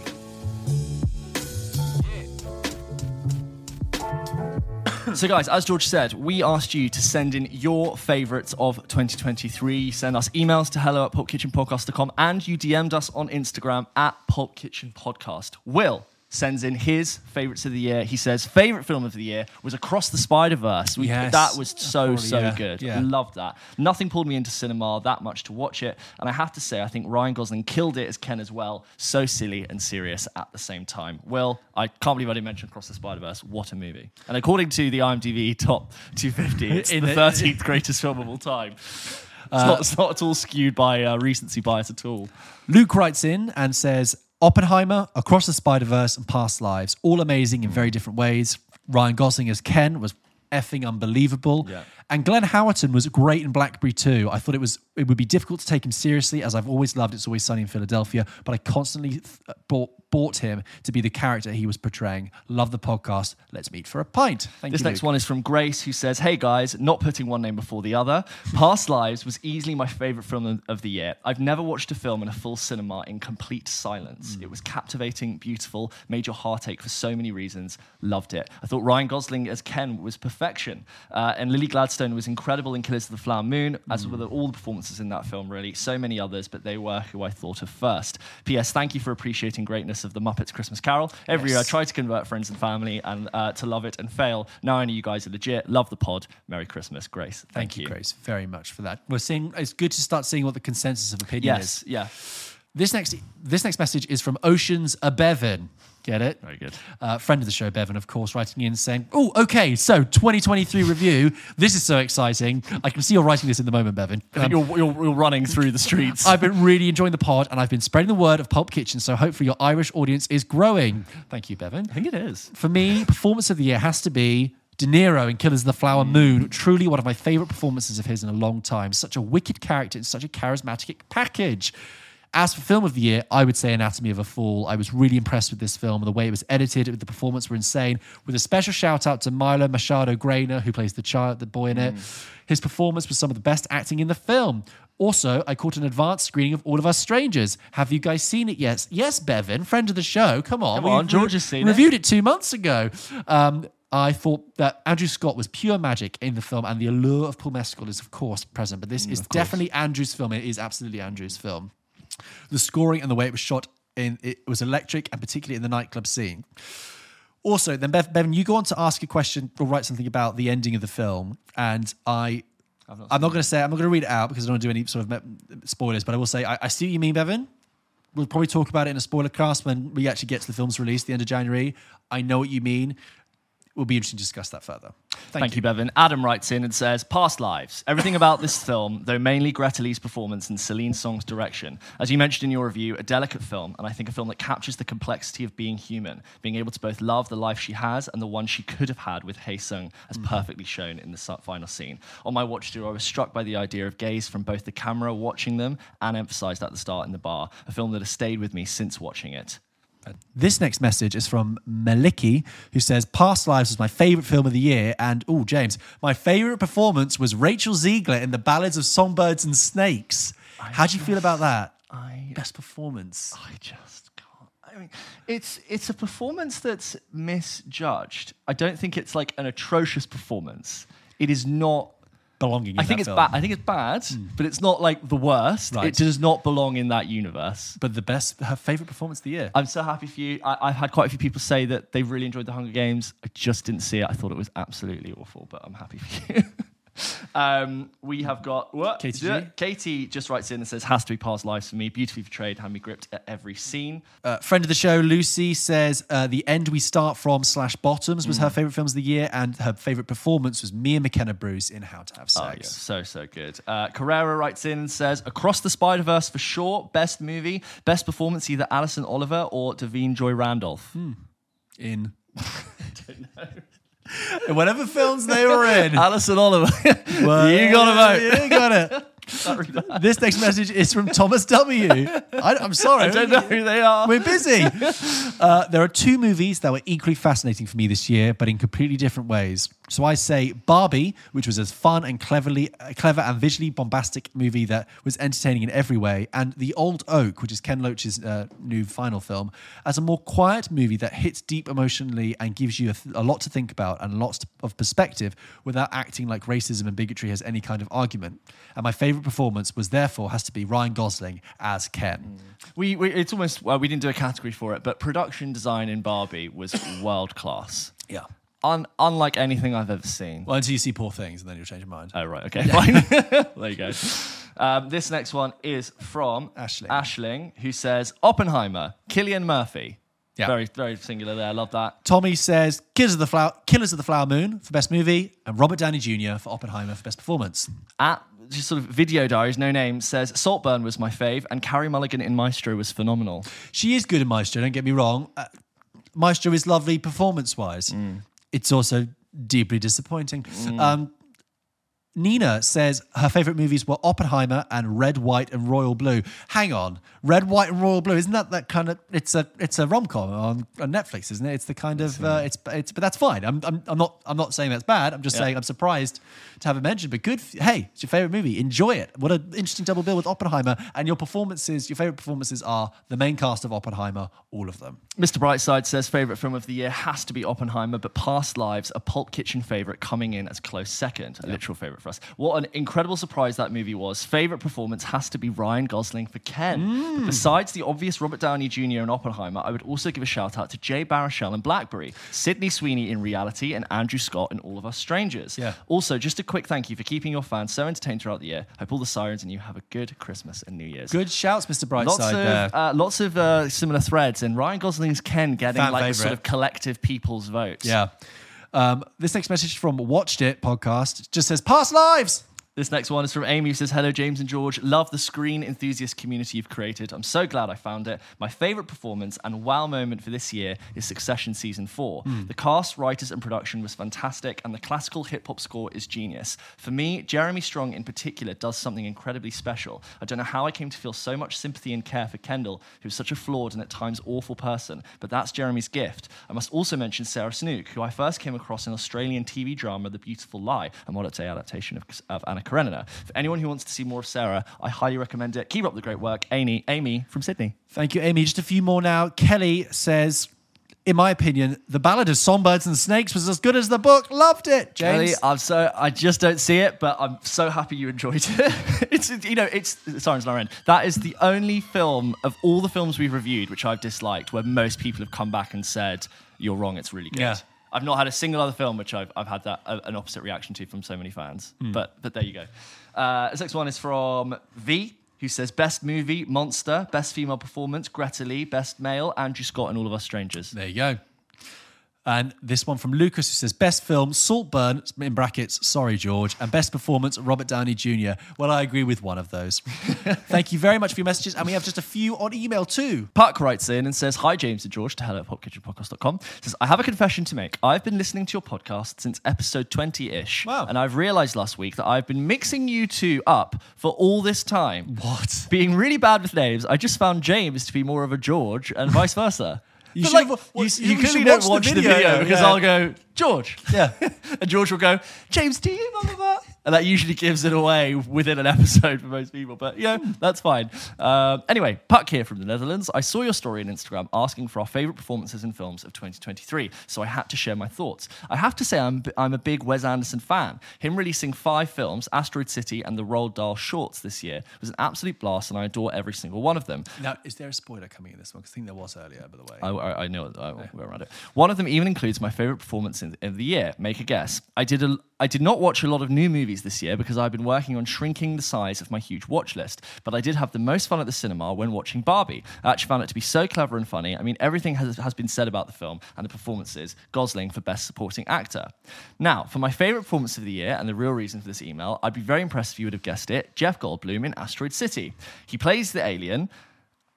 So, guys, as George said, we asked you to send in your favourites of 2023. Send us emails to hello at pulpkitchenpodcast.com and you DM'd us on Instagram at Pulp Podcast. Will sends in his favourites of the year. He says, favourite film of the year was Across the Spider Verse. Yes. That was so, Probably, so yeah, good. yeah. Loved that. Nothing pulled me into cinema that much to watch it. And I have to say, I think Ryan Gosling killed it as Ken as well. So silly and serious at the same time. Will, I can't believe I didn't mention Across the Spider Verse. What a movie. And according to the IMDb top 250, it's In the the- 13th greatest film of all time. It's, not, it's not at all skewed by uh, recency bias at all. Luke writes in and says Oppenheimer, Across the Spider Verse, and Past Lives, all amazing in hmm. very different ways. Ryan Gosling as Ken was effing unbelievable. Yeah. And Glenn Howerton was great in Blackberry too. I thought it was it would be difficult to take him seriously, as I've always loved It's Always Sunny in Philadelphia, but I constantly th- bought, bought him to be the character he was portraying. Love the podcast. Let's meet for a pint. Thank you. This you. next Luke. one is from Grace, who says, Hey guys, not putting one name before the other. Past Lives was easily my favorite film of- the year. I've never watched a film in a full cinema in complete silence. It was captivating, beautiful, made your heart ache for so many reasons. Loved it. I thought Ryan Gosling as Ken was perfection. Uh, and Lily Gladstone was incredible in Killers of the Flower Moon, as were all the performances in that film, really. So many others, but they were who I thought of first. P.S. Thank you for appreciating greatness of the Muppets Christmas Carol. Every year I try to convert friends and family and uh, to love it and fail. Now I know you guys are legit. Love the pod. Merry Christmas, Grace. Thank, Thank you, Grace, very much for that. We're seeing it's good to start seeing what the consensus of opinion is. Yes, yeah. This next this next message is from Oceans a Bevan. Get it? Very good. Uh, friend of the show, Bevan, of course, writing in saying, "Oh, okay, so 2023 review. This is so exciting. I can see you're writing this in the moment, Bevan. I think Um, you're, you're, you're running through the streets. I've been really enjoying the pod, and I've been spreading the word of Pulp Kitchen. So hopefully, your Irish audience is growing. Thank you, Bevan. I think it is. For me, performance of the year has to be De Niro in Killers of the Flower Moon. Truly one of my favorite performances of his in a long time. Such a wicked character and such a charismatic package. As for film of the year, I would say Anatomy of a Fall. I was really impressed with this film. The way it was edited, the performance were insane. With a special shout out to Milo Machado Graner, who plays the child, the boy in it. His performance was some of the best acting in the film. Also, I caught an advanced screening of All of Us Strangers. Have you guys seen it yet? Yes, Bevan, friend of the show. Come on. Come on, George has seen it. reviewed it two months ago. Um, I thought that Andrew Scott was pure magic in the film, and the allure of Paul Mescal is, of course, present. But this is definitely Andrew's film. It is absolutely Andrew's film. The scoring and the way it was shot in it was electric, and particularly in the nightclub scene. Also, then Bev, Bevan, you go on to ask a question or write something about the ending of the film, and I. I'm not going to say. I'm not going to read it out because I don't want to do any sort of spoilers. But I will say I, I see what you mean, Bevan. We'll probably talk about it in a spoiler cast when we actually get to the film's release the end of January. I know what you mean. It will be interesting to discuss that further. Thank, you. Bevan. Adam writes in and says, Past lives. Everything about this film, though mainly Greta Lee's performance and Celine Song's direction. As you mentioned in your review, a delicate film, and I think a film that captures the complexity of being human, being able to both love the life she has and the one she could have had with Hae Sung, as mm-hmm. perfectly shown in the final scene. On my watch through, I was struck by the idea of gaze from both the camera watching them and emphasized at the start in the bar, a film that has stayed with me since watching it. This next message is from Maliki, who says, Past Lives was my favorite film of the year. And, oh, James, my favorite performance was Rachel Zegler in The Ballads of Songbirds and Snakes. How do you feel about that? I Best performance. I just can't. I mean, it's it's a performance that's misjudged. I don't think it's like an atrocious performance. It is not belonging. In I think it's film. bad. I think it's bad, hmm. but it's not like the worst. Right. It does not belong in that universe. But the best, her favorite performance of the year. I'm so happy for you. I, I've had quite a few people say that they really enjoyed the Hunger Games. I just didn't see it. I thought it was absolutely awful, but I'm happy for you. um, we have got what? Katie just writes in and says, "Has to be past lives for me. Beautifully portrayed, hand me gripped at every scene." Uh, friend of the show, Lucy says uh, the end we start from slash bottoms was her Mm. favorite films of the year, and her favorite performance was Mia McKenna Bruce in How to Have Sex." Oh, Sex. yeah, so so good. Uh, Carrera writes in and says, "Across the Spider Verse for sure. Best movie, best performance, either Alison Oliver or Da'Vine Joy Randolph." In in whatever films they were in. Alison Oliver. Well, you got to vote. You got it. this next message is from Thomas W. I, am sorry. I don't know who they are. We're busy. Uh, there are two movies that were equally fascinating for me this year, but in completely different ways. So I say Barbie, which was a fun and cleverly, clever and visually bombastic movie that was entertaining in every way, and The Old Oak, which is Ken Loach's uh, new final film, as a more quiet movie that hits deep emotionally and gives you a, th- a lot to think about and lots of perspective without acting like racism and bigotry has any kind of argument. And my favorite performance was therefore has to be Ryan Gosling as Ken. We, we it's almost well, we didn't do a category for it, but production design in Barbie was world class. Yeah. Un, unlike anything I've ever seen. Well, until you see Poor Things, and then you'll change your mind. Oh right, okay, fine. there you go. Um, this next one is from Ashling. Ashling, who says Oppenheimer, Cillian Murphy. Yeah. Very very singular there. I love that. Tommy says Killers of the Flower, Killers of the Flower Moon for best movie, and Robert Downey Jr. for Oppenheimer for best performance. At just sort of video diaries, no name says Saltburn was my fave, and Carey Mulligan in Maestro was phenomenal. She is good in Maestro. Don't get me wrong. Uh, Maestro is lovely performance wise. It's also deeply disappointing. Um, Nina says her favorite movies were Oppenheimer and Red, White, and Royal Blue. Hang on, Red, White, and Royal Blue. Isn't that that kind of? It's a it's a rom com on, on Netflix, isn't it? It's the kind of uh, it's it's. But that's fine. I'm, I'm I'm not I'm not saying that's bad. I'm just Yeah. saying I'm surprised to have it mentioned. But good. Hey, it's your favorite movie. Enjoy it. What an interesting double bill with Oppenheimer. And your performances. Your favorite performances are the main cast of Oppenheimer. All of them. Mr. Brightside says favorite film of the year has to be Oppenheimer, but Past Lives, a Pulp Kitchen favorite, coming in as close second, a literal favorite for us. What an incredible surprise that movie was. Favorite performance has to be Ryan Gosling for Ken. But besides the obvious Robert Downey Jr. and Oppenheimer, I would also give a shout out to Jay Baruchel and Blackberry, Sydney Sweeney in Reality, and Andrew Scott in All of Us Strangers. Yeah. Also, just a quick thank you for keeping your fans so entertained throughout the year. Hope all the sirens and you have a good Christmas and New Year's. Good shouts, Mr. Brightside. Lots of there. uh, lots of uh, similar threads, and Ryan Gosling's Ken getting Fan like the sort of collective people's votes. Yeah. Um, this next message from Watched It podcast just says past lives. This next one is from Amy who says, Hello, James and George. Love the screen enthusiast community you've created. I'm so glad I found it. My favorite performance and wow moment for this year is Succession Season 4. Hmm. The cast, writers, and production was fantastic, and the classical hip hop score is genius. For me, Jeremy Strong in particular does something incredibly special. I don't know how I came to feel so much sympathy and care for Kendall, who's such a flawed and at times awful person, but that's Jeremy's gift. I must also mention Sarah Snook, who I first came across in Australian TV drama The Beautiful Lie, a modern day adaptation of, of Anna Karenina. For anyone who wants to see more of Sarah, I highly recommend it. Keep up the great work. Amy, Amy from Sydney. Thank you, Amy. Just a few more now. Kelly says, in my opinion, the Ballad of Songbirds and Snakes was as good as the book. Loved it, James. Kelly, I'm so I just don't see it, but I'm so happy you enjoyed it. it's you know, it's Sirens Loren. That is the only film of all the films we've reviewed which I've disliked, where most people have come back and said you're wrong. It's really good. Yeah. I've not had a single other film which I've, I've had that uh, an opposite reaction to from so many fans. Hmm. But but there you go. Uh, this next one is from V, who says best movie Monster, best female performance Greta Lee, best male Andrew Scott, and All of Us Strangers. There you go. And this one from Lucas who says best film Saltburn in brackets sorry George and best performance Robert Downey Jr. Well I agree with one of those. Thank you very much for your messages and we have just a few on email too. Puck writes in and says, Hi, James and George, to hello at pulpkitchenpodcast.com. Says, I have a confession to make. I've been listening to your podcast since episode 20 ish. Wow. And I've realized last week that I've been mixing you two up for all this time. What? Being really bad with names, I just found James to be more of a George and vice versa. You like, have- you, you- you clearly don't watch the watch the video, video, because yeah. I'll go, George. Yeah. and George will go, James, do you remember that? And that usually gives it away within an episode for most people. But yeah, that's fine. Um, anyway, Puck here from the Netherlands. I saw your story on Instagram asking for our favourite performances in films of 2023, so I had to share my thoughts. I have to say, I'm, I'm a big Wes Anderson fan. Him releasing five films, Asteroid City and the Roald Dahl shorts this year, was an absolute blast, and I adore every single one of them. Now, is there a spoiler coming in this one? Because I think there was earlier, by the way. I, I, I know. I will go around it. One of them even includes my favorite performance in, of the year. Make a guess. I did a. I did not watch a lot of new movies this year because I've been working on shrinking the size of my huge watch list. But I did have the most fun at the cinema when watching Barbie. I actually found it to be so clever and funny. I mean, everything has, has been said about the film and the performances. Gosling for Best Supporting Actor. Now, for my favorite performance of the year and the real reason for this email, I'd be very impressed if you would have guessed it. Jeff Goldblum in Asteroid City. He plays the alien.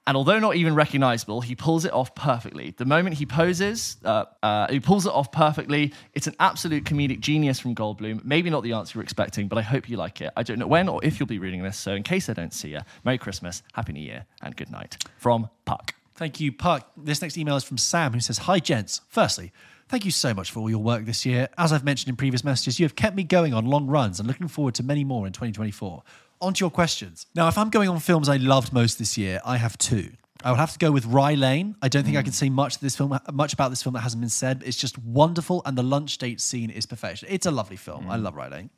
And although not even recognizable, he pulls it off perfectly. The moment he poses, uh, uh, he pulls it off perfectly. It's an absolute comedic genius from Goldblum. Maybe not the answer you're expecting, but I hope you like it. I don't know when or if you'll be reading this, so in case I don't see you, Merry Christmas, Happy New Year, and good night. From Puck. Thank you, Puck. This next email is from Sam, who says, Hi, gents. Firstly, thank you so much for all your work this year. As I've mentioned in previous messages, you have kept me going on long runs and looking forward to many more in 2024. On to your questions. Now, if I'm going on films I loved most this year, I have two. I would have to go with Rye Lane. I don't think I can say much this film, much about this film that hasn't been said. It's just wonderful, and the lunch date scene is perfection. It's a lovely film. I love Rye Lane.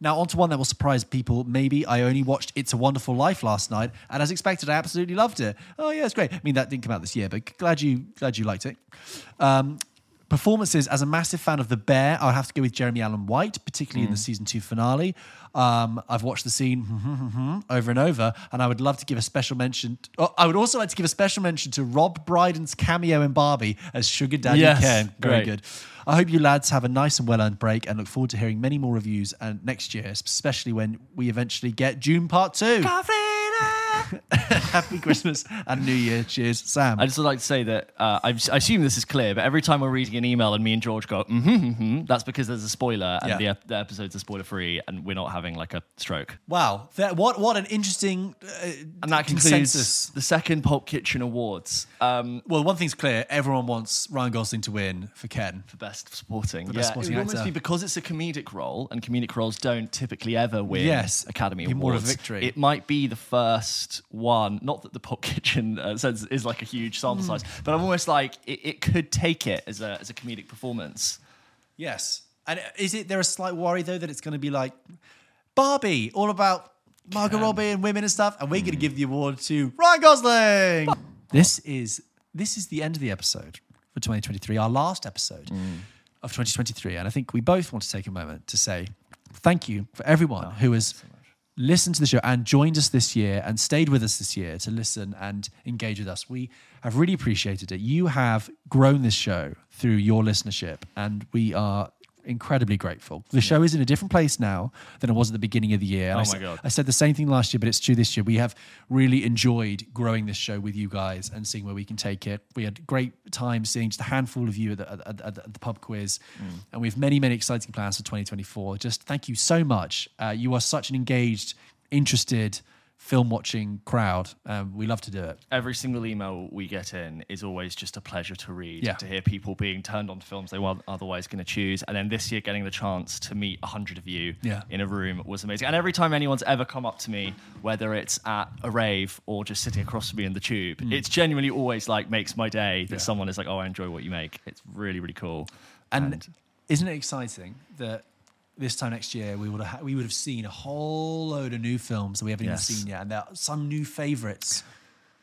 Now, onto one that will surprise people. Maybe I only watched It's a Wonderful Life last night, and as expected, I absolutely loved it. Oh yeah, it's great. I mean, that didn't come out this year, but glad you glad you liked it. Um, performances as a massive fan of The Bear, I would have to go with Jeremy Allen White, particularly in the mm. season two finale. Um, I've watched the scene hmm, hmm, hmm, over and over, and I would love to give a special mention. oh, I would also like to give a special mention to Rob Brydon's cameo in Barbie as Sugar Daddy Yes, Ken. Very great. good. I hope you lads have a nice and well earned break and look forward to hearing many more reviews and next year, especially when we eventually get Dune Part 2. Happy Christmas and New Year. Cheers, Sam. I just would like to say that uh, I, assume this is clear, but every time we're reading an email and me and George go, mm-hmm, mm-hmm, that's because there's a spoiler and Yeah. the, the episodes are spoiler free and we're not having like a stroke. Wow, that, what what an interesting uh, And that concludes consensus. the second Pulp Kitchen Awards um, Well, one thing's clear: everyone wants Ryan Gosling to win for Ken. for Best Supporting. best yeah, supporting it would almost be because it's a comedic role, and comedic roles don't typically ever win Yes, Academy Awards. more of a victory. It might be the first one. Not that the Pulp Kitchen uh, says is like a huge sample Hmm. size, but I'm almost like it, it could take it as a as a comedic performance. Yes, and is it there a slight worry though that it's going to be like Barbie, all about Margot Robbie and women and stuff, and we're going to give the award to Ryan Gosling? This is this is the end of the episode for 2023, our last episode of 2023, and I think we both want to take a moment to say thank you for everyone who has listened to the show and joined us this year and stayed with us this year to listen and engage with us. We have really appreciated it. You have grown this show through your listenership, and we are incredibly grateful. The show is in a different place now than it was at the beginning of the year. And Oh I my said- God. I said the same thing last year, but it's true this year. We have really enjoyed growing this show with you guys and seeing where we can take it. We had great time seeing just a handful of you at the, at, at- at the pub quiz, and we have many, many exciting plans for 2024. Just thank you so much. Uh, you are such an engaged, interested, film watching crowd. Um, we love to do it. Every single email we get in is always just a pleasure to read. Yeah. To hear people being turned on to films they weren't otherwise going to choose, and then this year getting the chance to meet a hundred of you Yeah. in a room was amazing. And every time anyone's ever come up to me, whether it's at a rave or just sitting across from me in the tube, it's genuinely always like makes my day that Mm. Yeah. someone is like, "Oh, I enjoy what you make." It's really, really cool. And, isn't it exciting that this time next year we would have we would have seen a whole load of new films that we haven't Yes. even seen yet, and there are some new favorites.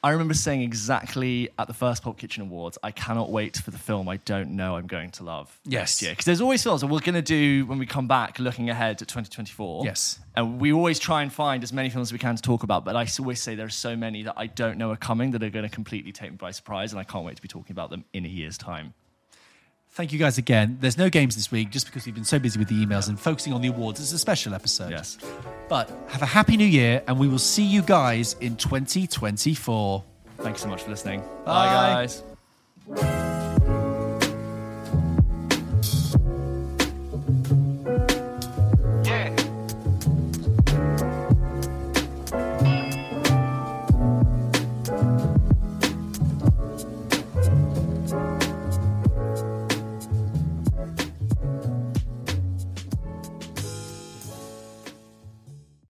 I remember saying exactly at the first Pulp Kitchen Awards, I cannot wait for the film I don't know I'm going to love Yes. next year. Because there's always films that we're going to do when we come back looking ahead to 2024. Yes. And we always try and find as many films as we can to talk about. But I always say there are so many that I don't know are coming that are going to completely take me by surprise. And I can't wait to be talking about them in a year's time. Thank you guys again. There's no games this week just because we've been so busy with the emails and focusing on the awards. It's a special episode. Yes. But have a happy new year and we will see you guys in 2024. Thanks so much for listening. Bye. Bye guys.